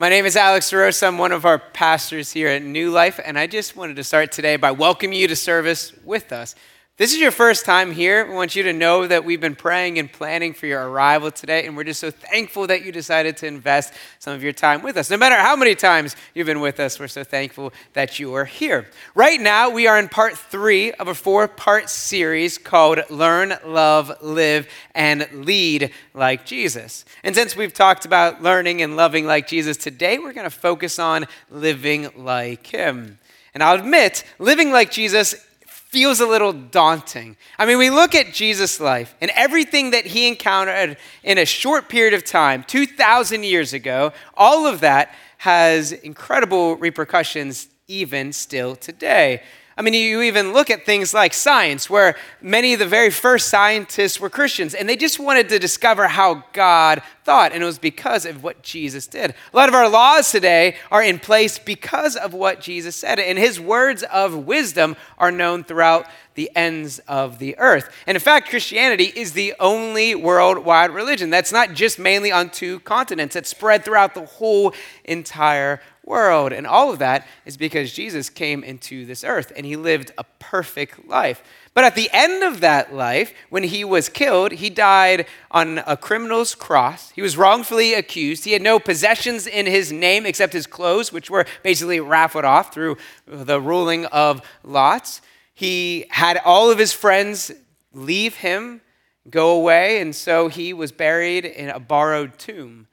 My name is Alex DeRosa. I'm one of our pastors here at New Life, and I just wanted to start today by welcoming you to service with us this is your first time here, we want you to know that we've been praying and planning for your arrival today, and we're just so thankful that you decided to invest some of your time with us. No matter how many times you've been with us, we're so thankful that you are here. Right now, we are in part three of a four part series called Learn, Love, Live, and Lead Like Jesus. And since we've talked about learning and loving like Jesus, today we're going to focus on living like Him. And I'll admit, living like Jesus feels a little daunting. I mean, we look at Jesus' life and everything that he encountered in a short period of time, 2,000 years ago, all of that has incredible repercussions even still today. I mean, you even look at things like science, where many of the very first scientists were Christians, and they just wanted to discover how God thought, and it was because of what Jesus did. A lot of our laws today are in place because of what Jesus said, and his words of wisdom are known throughout the ends of the earth. And in fact, Christianity is the only worldwide religion that's not just mainly on two continents, it's spread throughout the whole entire world. And all of that is because Jesus came into this earth and he lived a perfect life. But at the end of that life, when he was killed, he died on a criminal's cross. He was wrongfully accused. He had no possessions in his name except his clothes, which were basically raffled off through the ruling of lots. He had all of his friends leave him, go away, and so he was buried in a borrowed tomb.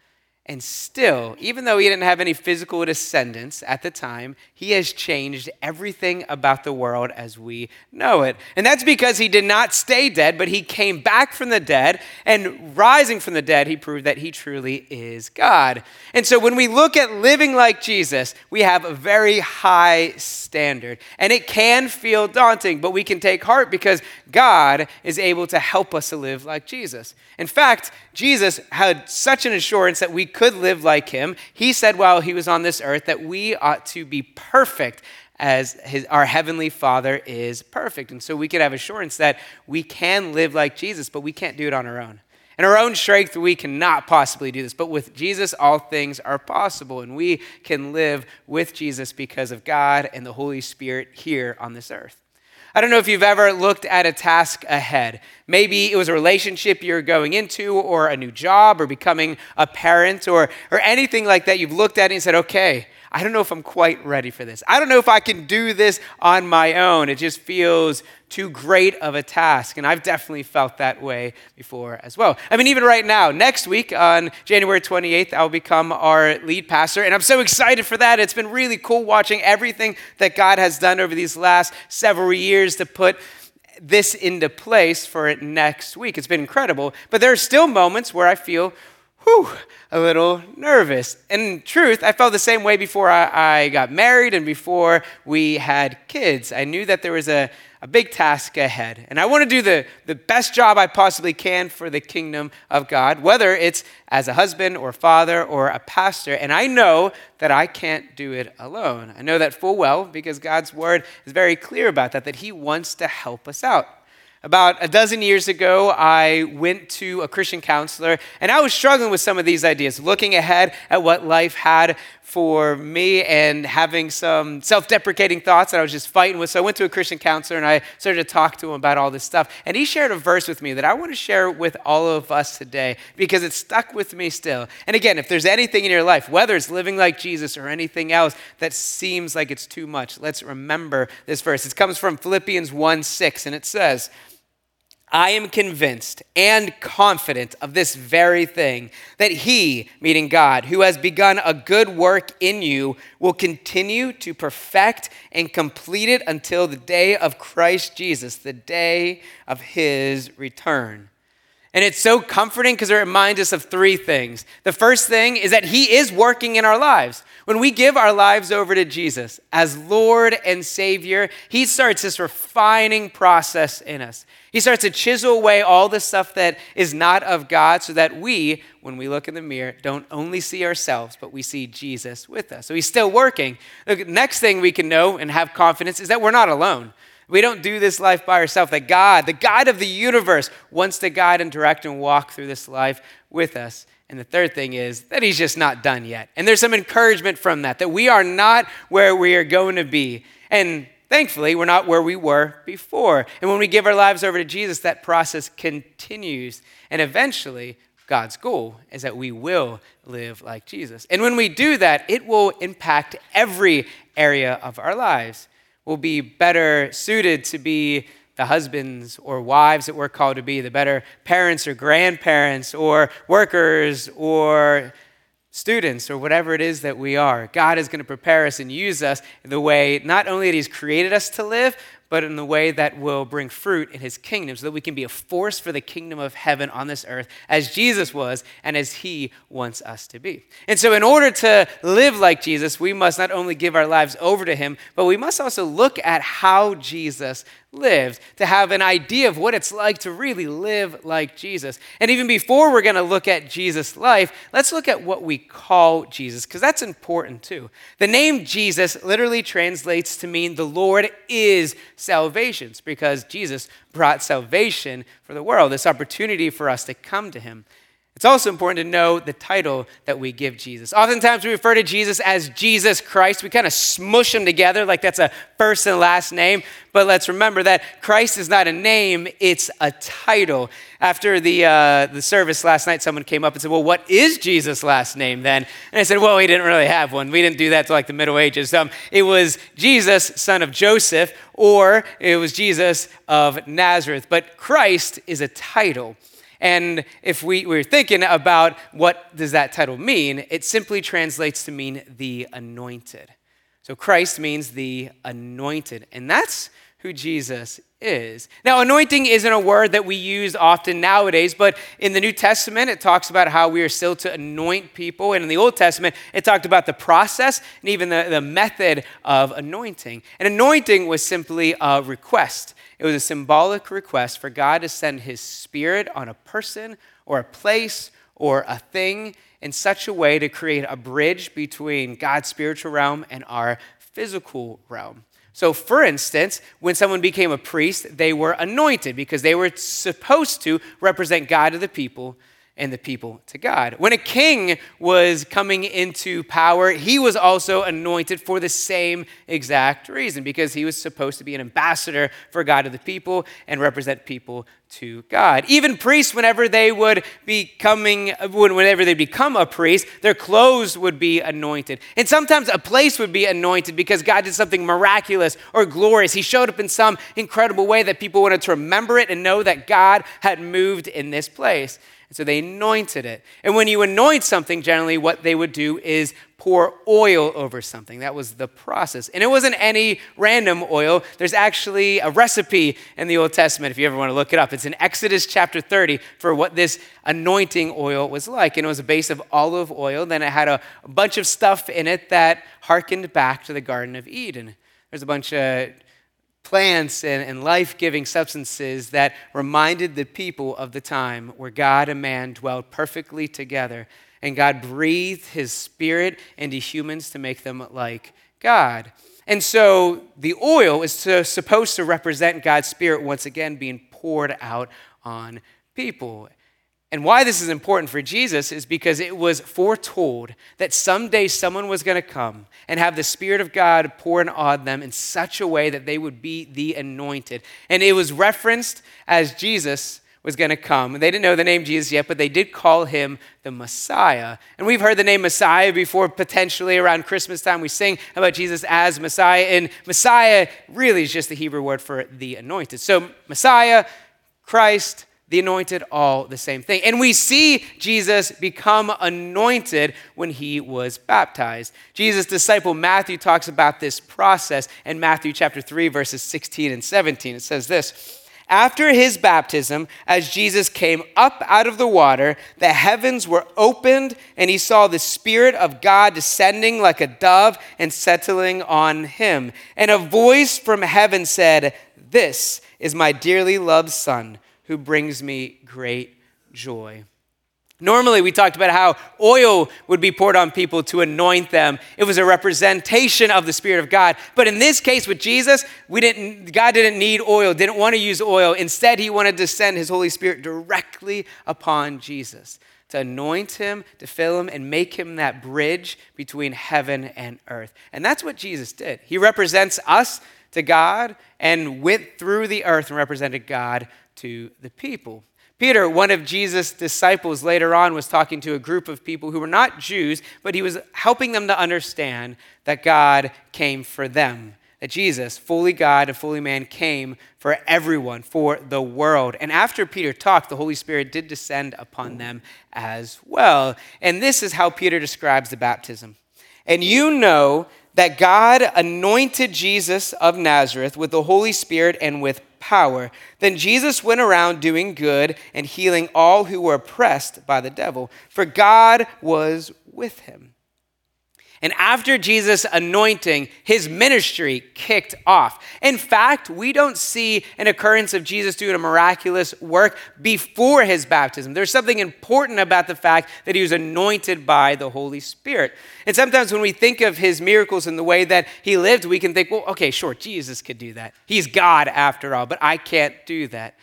And still, even though he didn't have any physical descendants at the time, he has changed everything about the world as we know it. And that's because he did not stay dead, but he came back from the dead. And rising from the dead, he proved that he truly is God. And so when we look at living like Jesus, we have a very high standard. And it can feel daunting, but we can take heart because God is able to help us to live like Jesus. In fact, Jesus had such an assurance that we could live like him. He said while he was on this earth that we ought to be perfect as his, our heavenly Father is perfect. And so we can have assurance that we can live like Jesus, but we can't do it on our own. In our own strength, we cannot possibly do this. But with Jesus, all things are possible. And we can live with Jesus because of God and the Holy Spirit here on this earth. I don't know if you've ever looked at a task ahead. Maybe it was a relationship you're going into, or a new job, or becoming a parent, or, or anything like that. You've looked at it and said, okay, I don't know if I'm quite ready for this. I don't know if I can do this on my own. It just feels too great of a task. And I've definitely felt that way before as well. I mean, even right now, next week on January 28th, I'll become our lead pastor. And I'm so excited for that. It's been really cool watching everything that God has done over these last several years to put this into place for it next week. It's been incredible. But there are still moments where I feel whew, a little nervous. In truth, I felt the same way before I, I, got married and before we had kids. I knew that there was a, a big task ahead. And I want to do the, the best job I possibly can for the kingdom of God, whether it's as a husband or father or a pastor. And I know that I can't do it alone. I know that full well because God's word is very clear about that, that He wants to help us out. About a dozen years ago, I went to a Christian counselor, and I was struggling with some of these ideas, looking ahead at what life had for me and having some self deprecating thoughts that I was just fighting with. So I went to a Christian counselor and I started to talk to him about all this stuff. And he shared a verse with me that I want to share with all of us today because it stuck with me still. And again, if there's anything in your life, whether it's living like Jesus or anything else that seems like it's too much, let's remember this verse. It comes from Philippians 1 6, and it says, I am convinced and confident of this very thing that He, meaning God, who has begun a good work in you, will continue to perfect and complete it until the day of Christ Jesus, the day of His return. And it's so comforting because it reminds us of three things. The first thing is that He is working in our lives. When we give our lives over to Jesus as Lord and Savior, He starts this refining process in us. He starts to chisel away all the stuff that is not of God so that we, when we look in the mirror, don't only see ourselves, but we see Jesus with us. So He's still working. The next thing we can know and have confidence is that we're not alone. We don't do this life by ourselves. That God, the God of the universe, wants to guide and direct and walk through this life with us. And the third thing is that he's just not done yet. And there's some encouragement from that, that we are not where we are going to be. And thankfully, we're not where we were before. And when we give our lives over to Jesus, that process continues. And eventually, God's goal is that we will live like Jesus. And when we do that, it will impact every area of our lives. We'll be better suited to be the husbands or wives that we're called to be, the better parents or grandparents or workers or students or whatever it is that we are. God is going to prepare us and use us the way not only that He's created us to live, but in the way that will bring fruit in his kingdom so that we can be a force for the kingdom of heaven on this earth as Jesus was and as he wants us to be. And so, in order to live like Jesus, we must not only give our lives over to him, but we must also look at how Jesus lived, to have an idea of what it's like to really live like Jesus. And even before we're going to look at Jesus' life, let's look at what we call Jesus, because that's important too. The name Jesus literally translates to mean the Lord is salvation, because Jesus brought salvation for the world, this opportunity for us to come to him. It's also important to know the title that we give Jesus. Oftentimes we refer to Jesus as Jesus Christ. We kind of smush them together like that's a first and last name. But let's remember that Christ is not a name, it's a title. After the, uh, the service last night, someone came up and said, Well, what is Jesus' last name then? And I said, Well, he didn't really have one. We didn't do that till like the Middle Ages. Um, it was Jesus, son of Joseph, or it was Jesus of Nazareth. But Christ is a title. And if we, we're thinking about what does that title mean, it simply translates to mean the anointed. So Christ means the anointed. And that's who Jesus is. Now, anointing isn't a word that we use often nowadays, but in the New Testament, it talks about how we are still to anoint people. And in the Old Testament, it talked about the process and even the, the method of anointing. And anointing was simply a request. It was a symbolic request for God to send his spirit on a person or a place or a thing in such a way to create a bridge between God's spiritual realm and our physical realm. So, for instance, when someone became a priest, they were anointed because they were supposed to represent God to the people and the people to God. When a king was coming into power, he was also anointed for the same exact reason because he was supposed to be an ambassador for God to the people and represent people to God. Even priests, whenever they would be coming, whenever they become a priest, their clothes would be anointed. And sometimes a place would be anointed because God did something miraculous or glorious. He showed up in some incredible way that people wanted to remember it and know that God had moved in this place. And so they anointed it. And when you anoint something, generally what they would do is pour oil over something. That was the process. And it wasn't any random oil. There's actually a recipe in the Old Testament, if you ever want to look it up. It's in Exodus chapter 30 for what this anointing oil was like. And it was a base of olive oil. Then it had a, a bunch of stuff in it that harkened back to the Garden of Eden. There's a bunch of plants and, and life giving substances that reminded the people of the time where God and man dwelled perfectly together. And God breathed his spirit into humans to make them like God. And so the oil is to, supposed to represent God's spirit once again being poured out on people. And why this is important for Jesus is because it was foretold that someday someone was going to come and have the Spirit of God poured on them in such a way that they would be the anointed. And it was referenced as Jesus was going to come. And They didn't know the name Jesus yet, but they did call him the Messiah. And we've heard the name Messiah before, potentially around Christmas time. We sing about Jesus as Messiah. And Messiah really is just the Hebrew word for the anointed. So, Messiah, Christ, the anointed, all the same thing. And we see Jesus become anointed when he was baptized. Jesus' disciple Matthew talks about this process in Matthew chapter 3, verses 16 and 17. It says this. After his baptism, as Jesus came up out of the water, the heavens were opened, and he saw the Spirit of God descending like a dove and settling on him. And a voice from heaven said, This is my dearly loved Son who brings me great joy. Normally, we talked about how oil would be poured on people to anoint them. It was a representation of the Spirit of God. But in this case with Jesus, we didn't, God didn't need oil, didn't want to use oil. Instead, he wanted to send his Holy Spirit directly upon Jesus. to anoint him, to fill him, and make him that bridge between heaven and earth. And that's what Jesus did. He represents us to God and went through the earth and represented God to the people. Peter, one of Jesus' disciples, later on was talking to a group of people who were not Jews, but he was helping them to understand that God came for them. That Jesus, fully God and fully man, came for everyone, for the world. And after Peter talked, the Holy Spirit did descend upon them as well. And this is how Peter describes the baptism. And you know that God anointed Jesus of Nazareth with the Holy Spirit and with power. Then Jesus went around doing good and healing all who were oppressed by the devil, for God was with him. And after Jesus' anointing, his ministry kicked off. In fact, we don't see an occurrence of Jesus doing a miraculous work before his baptism. There's something important about the fact that he was anointed by the Holy Spirit. And sometimes when we think of his miracles and the way that he lived, we can think, well, okay, sure, Jesus could do that. He's God after all, but I can't do that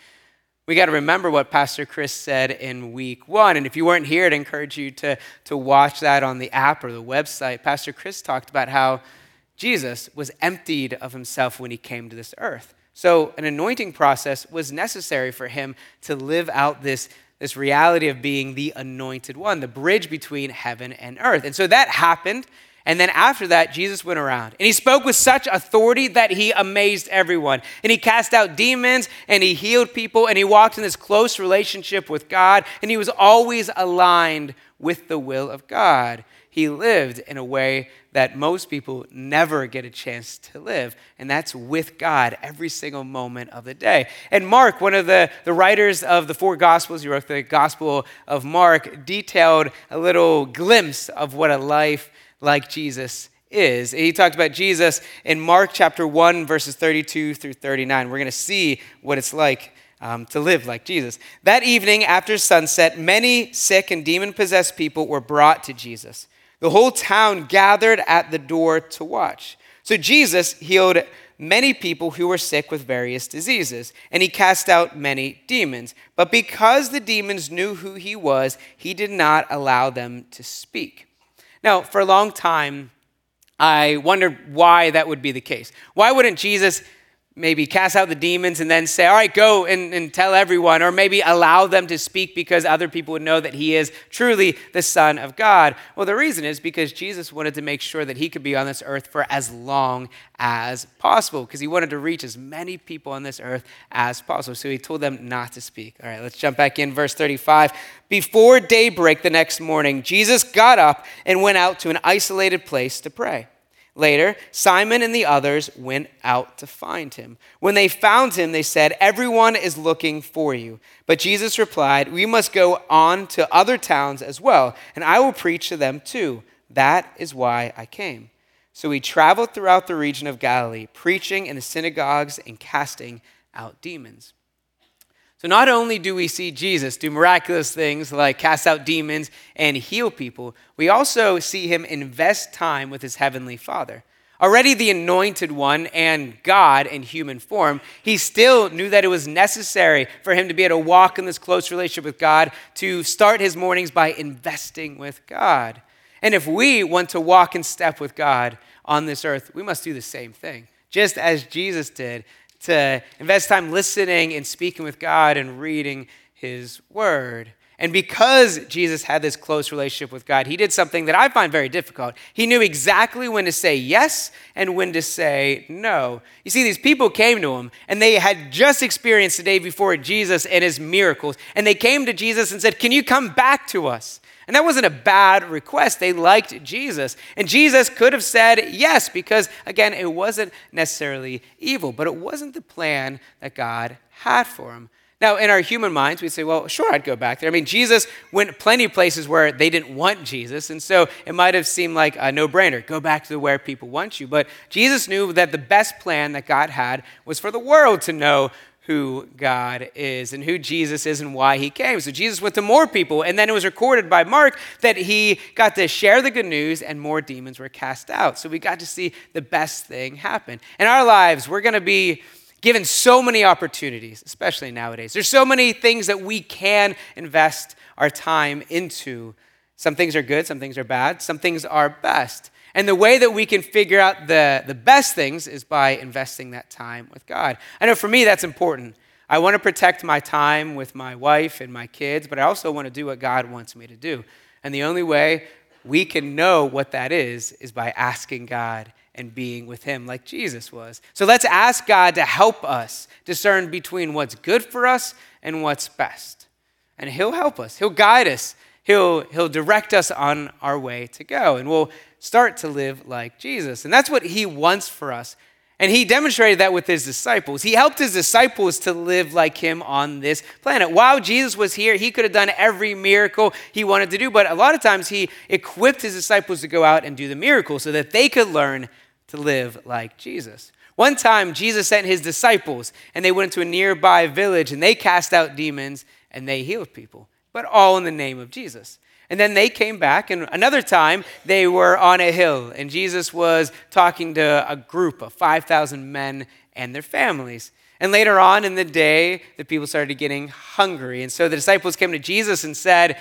we got to remember what Pastor Chris said in week one. And if you weren't here, I'd encourage you to, to watch that on the app or the website. Pastor Chris talked about how Jesus was emptied of himself when he came to this earth. So, an anointing process was necessary for him to live out this, this reality of being the anointed one, the bridge between heaven and earth. And so that happened. And then after that, Jesus went around and he spoke with such authority that he amazed everyone. And he cast out demons and he healed people and he walked in this close relationship with God and he was always aligned with the will of God. He lived in a way that most people never get a chance to live, and that's with God every single moment of the day. And Mark, one of the, the writers of the four Gospels, he wrote the Gospel of Mark, detailed a little glimpse of what a life like Jesus is. He talked about Jesus in Mark chapter 1, verses 32 through 39. We're going to see what it's like um, to live like Jesus. That evening after sunset, many sick and demon possessed people were brought to Jesus. The whole town gathered at the door to watch. So Jesus healed many people who were sick with various diseases, and he cast out many demons. But because the demons knew who he was, he did not allow them to speak. Now, for a long time, I wondered why that would be the case. Why wouldn't Jesus maybe cast out the demons and then say, all right, go and, and, tell everyone, or maybe allow them to speak because other people would know that he is truly the Son of God. Well, the reason is because Jesus wanted to make sure that he could be on this earth for as long as possible, because he wanted to reach as many people on this earth as possible. So he told them not to speak. All right, let's jump back in, verse 35. Before daybreak the next morning, Jesus got up and went out to an isolated place to pray. Later, Simon and the others went out to find him. When they found him, they said, Everyone is looking for you. But Jesus replied, We must go on to other towns as well, and I will preach to them too. That is why I came. So he traveled throughout the region of Galilee, preaching in the synagogues and casting out demons. So not only do we see Jesus do miraculous things like cast out demons and heal people, we also see him invest time with his heavenly Father. Already the anointed one and God in human form, he still knew that it was necessary for him to be able to walk in this close relationship with God, to start his mornings by investing with God. And if we want to walk in step with God on this earth, we must do the same thing, just as Jesus did to invest time listening and speaking with God and reading His Word. And because Jesus had this close relationship with God, he did something that I find very difficult. He knew exactly when to say yes and when to say no. You see, these people came to him and they had just experienced the day before Jesus and his miracles. And they came to Jesus and said, Can you come back to us? And that wasn't a bad request. They liked Jesus. And Jesus could have said yes, because again, it wasn't necessarily evil, but it wasn't the plan that God had for him. Now, in our human minds, we'd say, well, sure, I'd go back there. I mean, Jesus went plenty of places where they didn't want Jesus, and so it might have seemed like a no brainer go back to where people want you. But Jesus knew that the best plan that God had was for the world to know who God is and who Jesus is and why he came. So Jesus went to more people, and then it was recorded by Mark that he got to share the good news and more demons were cast out. So we got to see the best thing happen. In our lives, we're going to be given so many opportunities, especially nowadays. There's so many things that we can invest our time into. Some things are good, some things are bad, some things are best. And the way that we can figure out the, the best things is by investing that time with God. I know for me that's important. I want to protect my time with my wife and my kids, but I also want to do what God wants me to do. And the only way we can know what that is is by asking God and being with Him like Jesus was. So let's ask God to help us discern between what's good for us and what's best. And He'll help us, He'll guide us, He'll, he'll direct us on our way to go. And we'll start to live like Jesus. And that's what he wants for us. And he demonstrated that with his disciples. He helped his disciples to live like him on this planet. While Jesus was here, he could have done every miracle he wanted to do, but a lot of times he equipped his disciples to go out and do the miracle so that they could learn to live like Jesus. One time, Jesus sent his disciples, and they went to a nearby village and they cast out demons and they healed people, but all in the name of Jesus. And then they came back, and another time they were on a hill, and Jesus was talking to a group of 5,000 men and their families. And later on in the day, the people started getting hungry. And so the disciples came to Jesus and said,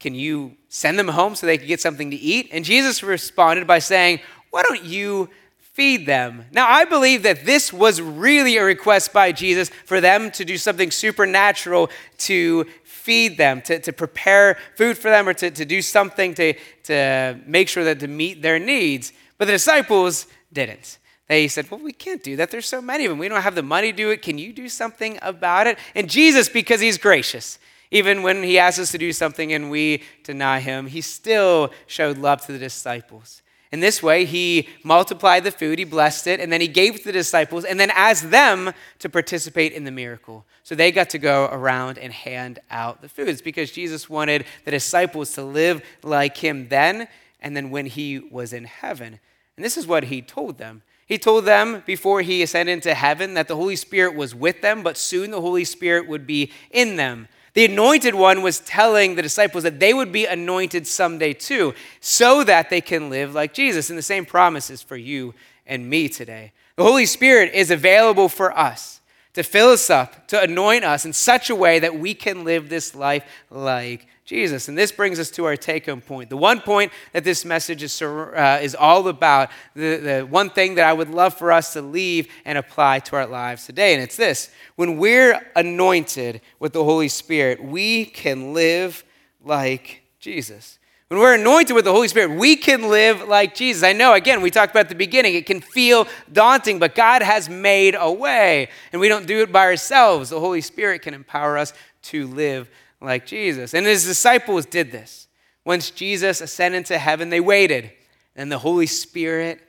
Can you send them home so they could get something to eat? And Jesus responded by saying, Why don't you feed them. Now, I believe that this was really a request by Jesus for them to do something supernatural to feed them, to, to prepare food for them, or to, to do something to, to make sure that to meet their needs. But the disciples didn't. They said, Well, we can't do that. There's so many of them. We don't have the money to do it. Can you do something about it? And Jesus, because he's gracious, even when he asks us to do something and we deny him, he still showed love to the disciples. In this way, he multiplied the food, he blessed it, and then he gave it to the disciples, and then asked them to participate in the miracle. So they got to go around and hand out the foods because Jesus wanted the disciples to live like him then and then when he was in heaven. And this is what he told them. He told them before he ascended into heaven that the Holy Spirit was with them, but soon the Holy Spirit would be in them. The anointed one was telling the disciples that they would be anointed someday too, so that they can live like Jesus. And the same promise is for you and me today. The Holy Spirit is available for us to fill us up, to anoint us in such a way that we can live this life like Jesus. And this brings us to our take home point. The one point that this message is, uh, is all about, the, the one thing that I would love for us to leave and apply to our lives today. And it's this when we're anointed with the Holy Spirit, we can live like Jesus. When we're anointed with the Holy Spirit, we can live like Jesus. I know, again, we talked about at the beginning, it can feel daunting, but God has made a way, and we don't do it by ourselves. The Holy Spirit can empower us to live like Jesus. And his disciples did this. Once Jesus ascended to heaven, they waited. And the Holy Spirit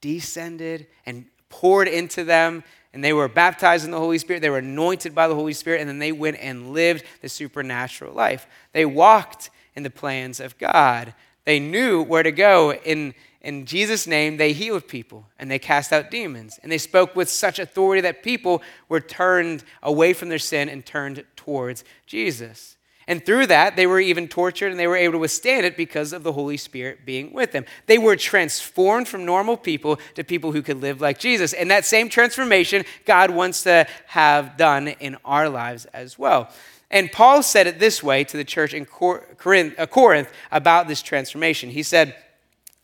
descended and poured into them. And they were baptized in the Holy Spirit. They were anointed by the Holy Spirit. And then they went and lived the supernatural life. They walked in the plans of God. They knew where to go. In, in Jesus' name, they healed people and they cast out demons. And they spoke with such authority that people were turned away from their sin and turned towards Jesus. And through that, they were even tortured and they were able to withstand it because of the Holy Spirit being with them. They were transformed from normal people to people who could live like Jesus. And that same transformation, God wants to have done in our lives as well. And Paul said it this way to the church in uh, Corinth about this transformation. He said,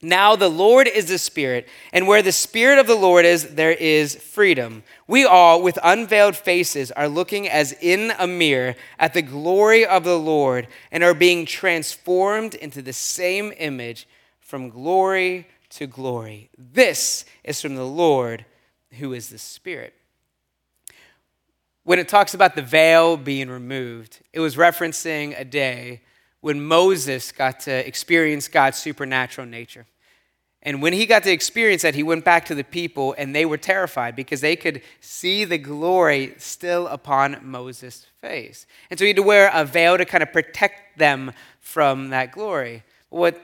now the Lord is the Spirit, and where the Spirit of the Lord is, there is freedom. We all, with unveiled faces, are looking as in a mirror at the glory of the Lord and are being transformed into the same image from glory to glory. This is from the Lord who is the Spirit. When it talks about the veil being removed, it was referencing a day when Moses got to experience God's supernatural nature. And when he got to experience that, he went back to the people and they were terrified because they could see the glory still upon Moses' face. And so he had to wear a veil to kind of protect them from that glory. What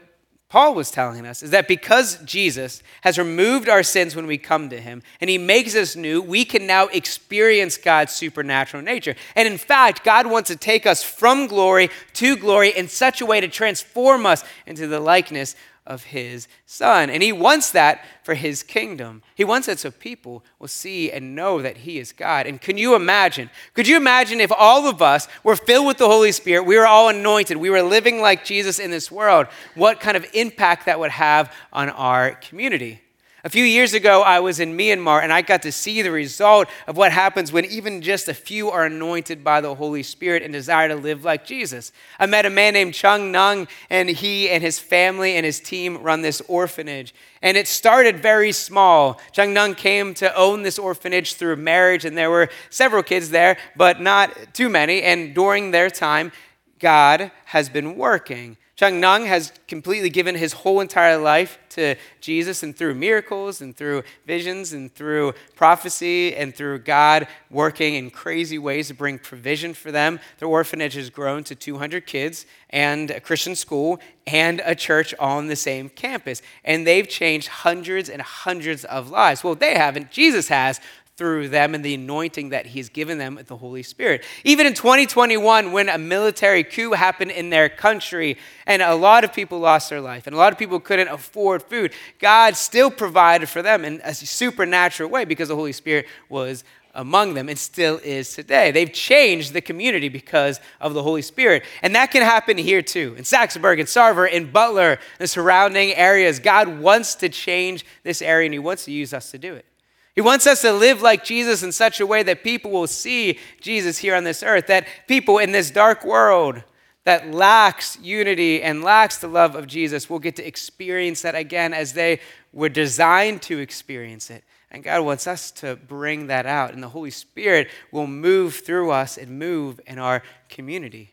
Paul was telling us is that because Jesus has removed our sins when we come to him and he makes us new, we can now experience God's supernatural nature. And in fact, God wants to take us from glory to glory in such a way to transform us into the likeness of his son. And he wants that for his kingdom. He wants that so people will see and know that he is God. And can you imagine? Could you imagine if all of us were filled with the Holy Spirit, we were all anointed, we were living like Jesus in this world, what kind of impact that would have on our community? A few years ago, I was in Myanmar and I got to see the result of what happens when even just a few are anointed by the Holy Spirit and desire to live like Jesus. I met a man named Chung Nung, and he and his family and his team run this orphanage. And it started very small. Chung Nung came to own this orphanage through marriage, and there were several kids there, but not too many. And during their time, God has been working. Chung Nung has completely given his whole entire life to Jesus and through miracles and through visions and through prophecy and through God working in crazy ways to bring provision for them. their orphanage has grown to 200 kids and a Christian school and a church on the same campus. And they've changed hundreds and hundreds of lives. Well, they haven't, Jesus has through them and the anointing that he's given them with the Holy Spirit. Even in 2021, when a military coup happened in their country and a lot of people lost their life and a lot of people couldn't afford food, God still provided for them in a supernatural way because the Holy Spirit was among them and still is today. They've changed the community because of the Holy Spirit. And that can happen here too. In Saxonburg, in Sarver, in Butler, the surrounding areas. God wants to change this area and He wants to use us to do it. He wants us to live like Jesus in such a way that people will see Jesus here on this earth, that people in this dark world that lacks unity and lacks the love of Jesus will get to experience that again as they were designed to experience it. And God wants us to bring that out, and the Holy Spirit will move through us and move in our community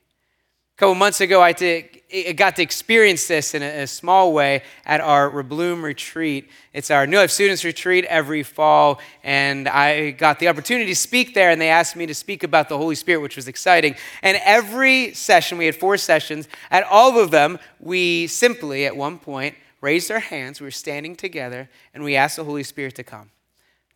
couple months ago, I, got to experience this in a, a, small way at our Rebloom retreat. It's our New Life Students retreat every fall, and I got the opportunity to speak there, and they asked me to speak about the Holy Spirit, which was exciting. And every session, we had four sessions, at all of them, we simply, at one point, raised our hands, we were standing together, and we asked the Holy Spirit to come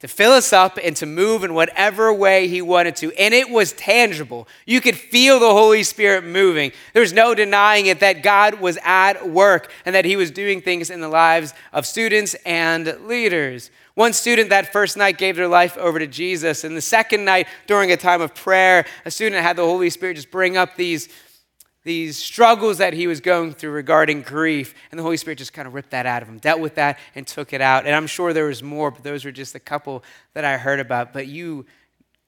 to fill us up and to move in whatever way he wanted to. And it was tangible. You could feel the Holy Spirit moving. There's no denying it that God was at work and that he was doing things in the lives of students and leaders. One student that first night gave their life over to Jesus. And the second night, during a time of prayer, a student had the Holy Spirit just bring up these these struggles that he was going through regarding grief and the holy spirit just kind of ripped that out of him dealt with that and took it out. And i'm sure there was more but those were just a couple that i heard about. But you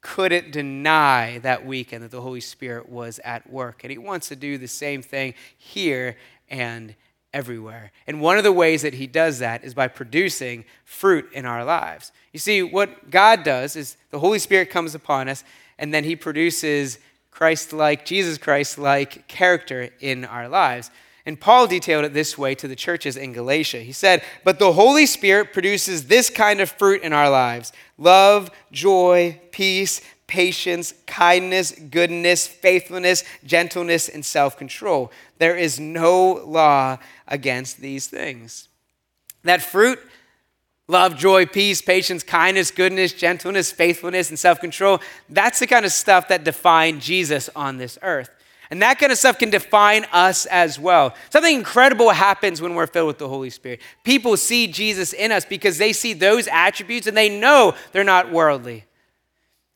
couldn't deny that weekend that the holy spirit was at work and he wants to do the same thing here and everywhere. And one of the ways that he does that is by producing fruit in our lives. You see what god does is the holy spirit comes upon us and then he produces Christ like, Jesus Christ like character in our lives. And Paul detailed it this way to the churches in Galatia. He said, But the Holy Spirit produces this kind of fruit in our lives love, joy, peace, patience, kindness, goodness, faithfulness, gentleness, and self control. There is no law against these things. That fruit Love, joy, peace, patience, kindness, goodness, gentleness, faithfulness, and self control. That's the kind of stuff that defined Jesus on this earth. And that kind of stuff can define us as well. Something incredible happens when we're filled with the Holy Spirit. People see Jesus in us because they see those attributes and they know they're not worldly.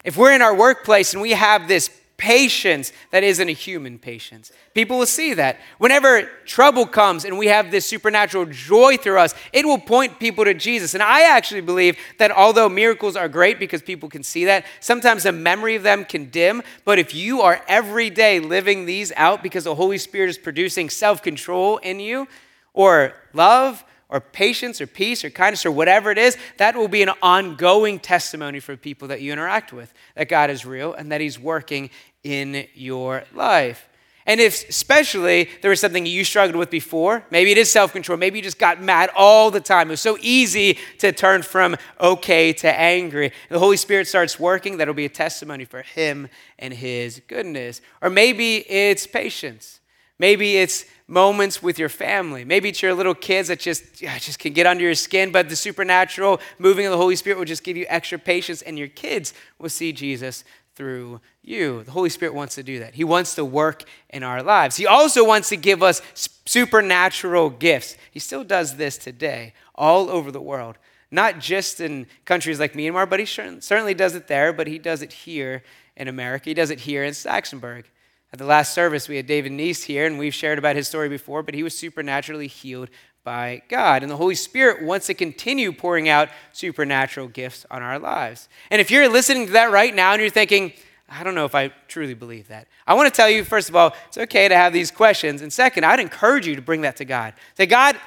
If we're in our workplace and we have this patience that isn't a human patience. People will see that. Whenever trouble comes and we have this supernatural joy through us, it will point people to Jesus. And I actually believe that although miracles are great because people can see that, sometimes the memory of them can dim. But if you are every day living these out because the Holy Spirit is producing self control in you, or love, or patience or peace or kindness or whatever it is, that will be an ongoing testimony for people that you interact with that God is real and that He's working in your life. And if, especially, there was something you struggled with before, maybe it is self control, maybe you just got mad all the time. It was so easy to turn from okay to angry. The Holy Spirit starts working, that'll be a testimony for Him and His goodness. Or maybe it's patience. Maybe it's moments with your family. Maybe it's your little kids that just, just can get under your skin, but the supernatural moving of the Holy Spirit will just give you extra patience, and your kids will see Jesus through you. The Holy Spirit wants to do that. He wants to work in our lives. He also wants to give us supernatural gifts. He still does this today all over the world. Not just in countries like Myanmar, but he certainly does it there, but he does it here in America. He does it here in Saxonburg. At the last service, we had David Neese here, and we've shared about his story before, but he was supernaturally healed by God. And the Holy Spirit wants to continue pouring out supernatural gifts on our lives. And if you're listening to that right now and you're thinking, I don't know if I truly believe that. I want to tell you, first of all, it's okay to have these questions. And second, I'd encourage you to bring that to God. Say, God,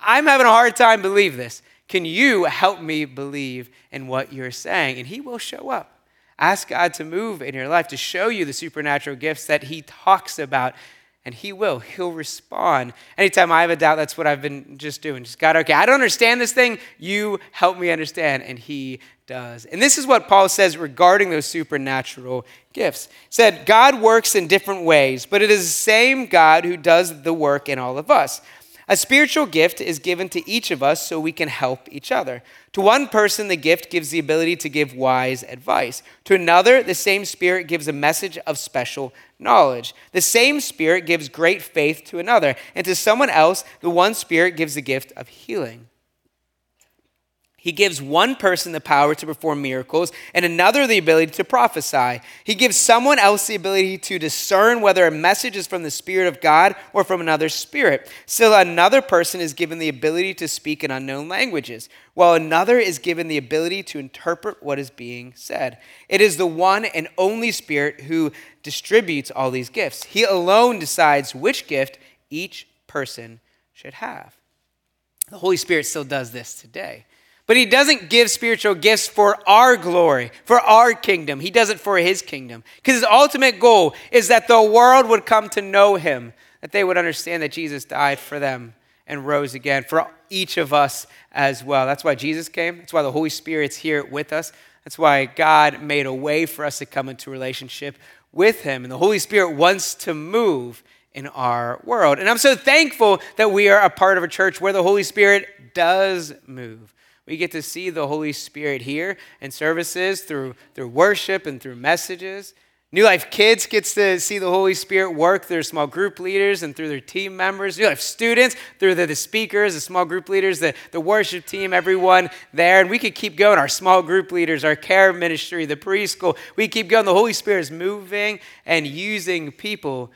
I'm having a hard time believe this. Can you help me believe in what you're saying? And He will show up. Ask God to move in your life, to show you the supernatural gifts that He talks about and he will. He'll respond. Anytime I have a doubt, that's what I've been just doing. Just God, okay, I don't understand this thing. You help me understand. And he does. And this is what Paul says regarding those supernatural gifts. He said, God works in different ways, but it is the same God who does the work in all of us. A spiritual gift is given to each of us so we can help each other. To one person, the gift gives the ability to give wise advice. To another, the same Spirit gives a message of special knowledge. The same Spirit gives great faith to another. And to someone else, the one Spirit gives the gift of healing. He gives one person the power to perform miracles and another the ability to prophesy. He gives someone else the ability to discern whether a message is from the Spirit of God or from another spirit. Still, another person is given the ability to speak in unknown languages, while another is given the ability to interpret what is being said. It is the one and only Spirit who distributes all these gifts. He alone decides which gift each person should have. The Holy Spirit still does this today. But he doesn't give spiritual gifts for our glory, for our kingdom. He does it for his kingdom. Because his ultimate goal is that the world would come to know him, that they would understand that Jesus died for them and rose again for each of us as well. That's why Jesus came. That's why the Holy Spirit's here with us. That's why God made a way for us to come into relationship with him. And the Holy Spirit wants to move in our world. And I'm so thankful that we are a part of a church where the Holy Spirit does move. We get to see the Holy Spirit here in services through, through worship and through messages. New Life Kids gets to see the Holy Spirit work through small group leaders and through their team members. New Life students through the, the speakers, the small group leaders, the, the worship team, everyone there. And we could keep going. Our small group leaders, our care ministry, the preschool. We keep going. The Holy Spirit is moving and using people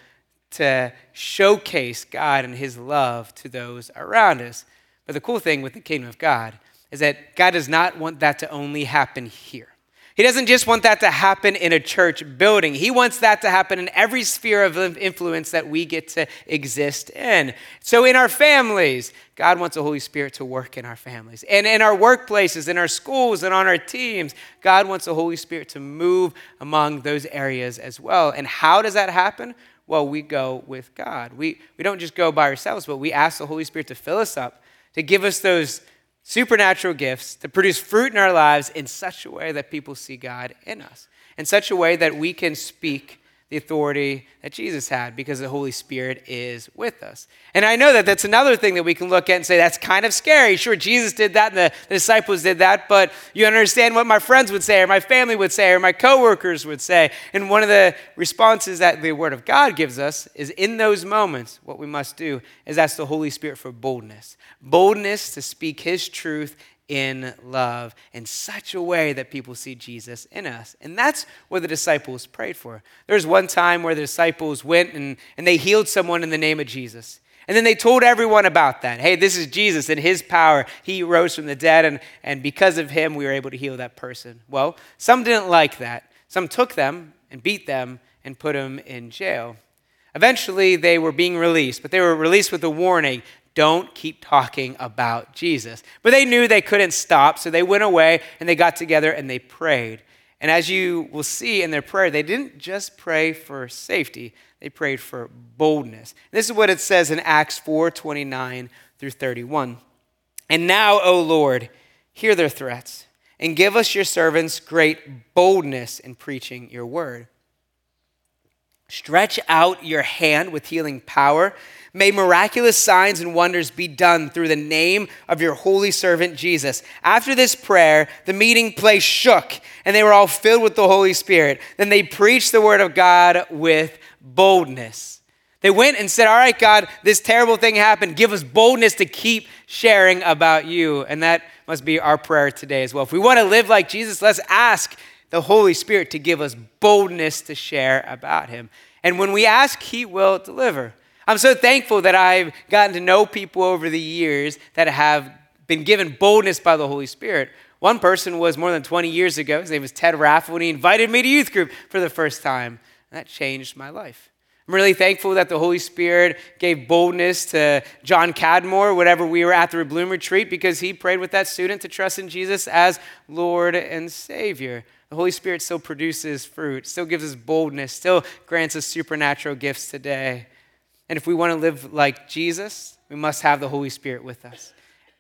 to showcase God and His love to those around us. But the cool thing with the kingdom of God is that God does not want that to only happen here. He doesn't just want that to happen in a church building. He wants that to happen in every sphere of influence that we get to exist in. So, in our families, God wants the Holy Spirit to work in our families. And in our workplaces, in our schools, and on our teams, God wants the Holy Spirit to move among those areas as well. And how does that happen? Well, we go with God. We, we don't just go by ourselves, but we ask the Holy Spirit to fill us up, to give us those supernatural gifts to produce fruit in our lives in such a way that people see God in us, in such a way that we can speak the authority that Jesus had because the Holy Spirit is with us. And I know that that's another thing that we can look at and say, that's kind of scary. Sure, Jesus did that and the, the disciples did that, but you understand what my friends would say or my family would say or my coworkers would say. And one of the responses that the Word of God gives us is in those moments, what we must do is ask the Holy Spirit for boldness boldness to speak His truth in love in such a way that people see Jesus in us. And that's what the disciples prayed for. There was one time where the disciples went and, and they healed someone in the name of Jesus. And then they told everyone about that. Hey, this is Jesus and his power. He rose from the dead, and, and because of him, we were able to heal that person. Well, some didn't like that. Some took them and beat them and put them in jail. Eventually, they were being released, but they were released with a warning don't keep talking about Jesus. But they knew they couldn't stop, so they went away and they got together and they prayed. And as you will see in their prayer, they didn't just pray for safety, they prayed for boldness. This is what it says in Acts 4 29 through 31. And now, O Lord, hear their threats and give us your servants great boldness in preaching your word. Stretch out your hand with healing power. May miraculous signs and wonders be done through the name of your holy servant Jesus. After this prayer, the meeting place shook, and they were all filled with the Holy Spirit. Then they preached the word of God with boldness. They went and said, All right, God, this terrible thing happened. Give us boldness to keep sharing about you. And that must be our prayer today as well. If we want to live like Jesus, let's ask the Holy Spirit to give us boldness to share about him. And when we ask, he will deliver. I'm so thankful that I've gotten to know people over the years that have been given boldness by the Holy Spirit. One person was more than 20 years ago. His name was Ted Raffle, and he invited me to youth group for the first time. And that changed my life. I'm really thankful that the Holy Spirit gave boldness to John Cadmore whenever we were at the Bloom retreat because he prayed with that student to trust in Jesus as Lord and Savior. The Holy Spirit still produces fruit, still gives us boldness, still grants us supernatural gifts today. And if we want to live like Jesus, we must have the Holy Spirit with us.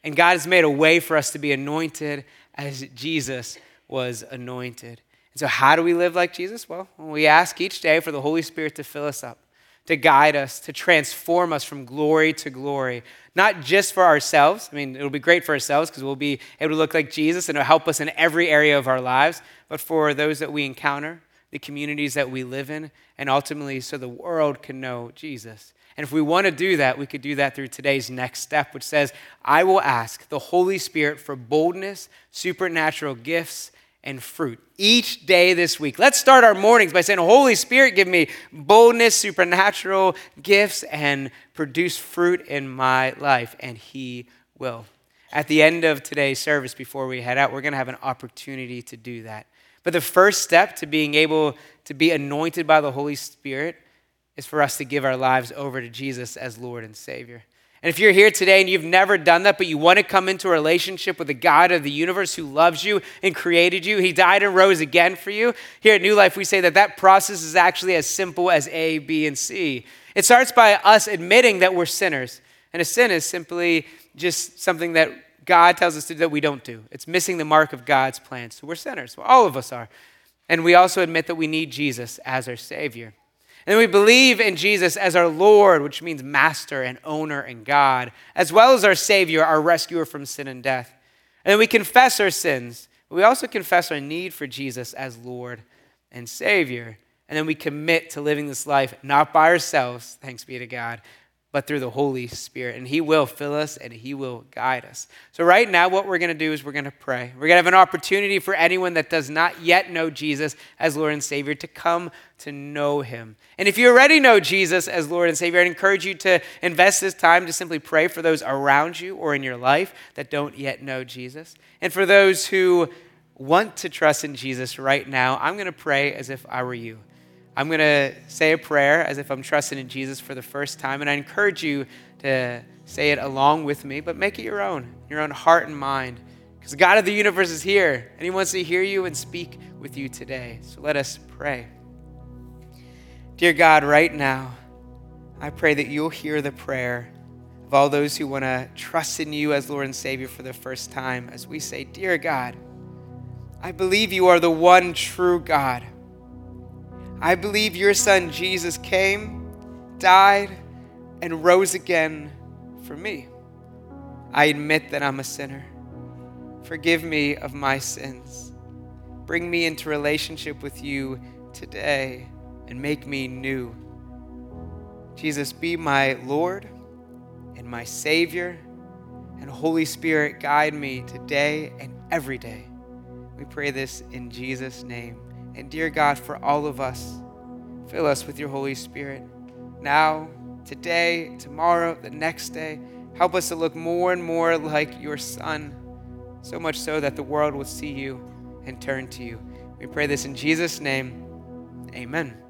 And God has made a way for us to be anointed as Jesus was anointed. And so, how do we live like Jesus? Well, we ask each day for the Holy Spirit to fill us up, to guide us, to transform us from glory to glory, not just for ourselves. I mean, it'll be great for ourselves because we'll be able to look like Jesus and it'll help us in every area of our lives, but for those that we encounter, the communities that we live in, and ultimately so the world can know Jesus. And if we want to do that, we could do that through today's next step, which says, I will ask the Holy Spirit for boldness, supernatural gifts, and fruit each day this week. Let's start our mornings by saying, Holy Spirit, give me boldness, supernatural gifts, and produce fruit in my life. And He will. At the end of today's service, before we head out, we're going to have an opportunity to do that. But the first step to being able to be anointed by the Holy Spirit is for us to give our lives over to Jesus as Lord and Savior. And if you're here today and you've never done that, but you want to come into a relationship with the God of the universe who loves you and created you, He died and rose again for you. Here at New Life, we say that that process is actually as simple as A, B, and C. It starts by us admitting that we're sinners. And a sin is simply just something that God tells us to do that we don't do. It's missing the mark of God's plan. So we're sinners. Well, all of us are. And we also admit that we need Jesus as our Savior. And we believe in Jesus as our Lord, which means master and owner and God, as well as our Savior, our rescuer from sin and death. And then we confess our sins. But we also confess our need for Jesus as Lord and Savior. And then we commit to living this life not by ourselves, thanks be to God, but through the Holy Spirit. And He will fill us and He will guide us. So, right now, what we're going to do is we're going to pray. We're going to have an opportunity for anyone that does not yet know Jesus as Lord and Savior to come to know Him. And if you already know Jesus as Lord and Savior, I'd encourage you to invest this time to simply pray for those around you or in your life that don't yet know Jesus. And for those who want to trust in Jesus right now, I'm going to pray as if I were you. I'm going to say a prayer as if I'm trusting in Jesus for the first time, and I encourage you to say it along with me, but make it your own, your own heart and mind. Because God of the universe is here, and He wants to hear you and speak with you today. So let us pray. Dear God, right now, I pray that you'll hear the prayer of all those who want to trust in you as Lord and Savior for the first time as we say, Dear God, I believe you are the one true God. I believe your son Jesus came, died, and rose again for me. I admit that I'm a sinner. Forgive me of my sins. Bring me into relationship with you today and make me new. Jesus, be my Lord and my Savior, and Holy Spirit, guide me today and every day. We pray this in Jesus' name. And dear God, for all of us, fill us with your Holy Spirit now, today, tomorrow, the next day. Help us to look more and more like your Son, so much so that the world will see you and turn to you. We pray this in Jesus' name. Amen.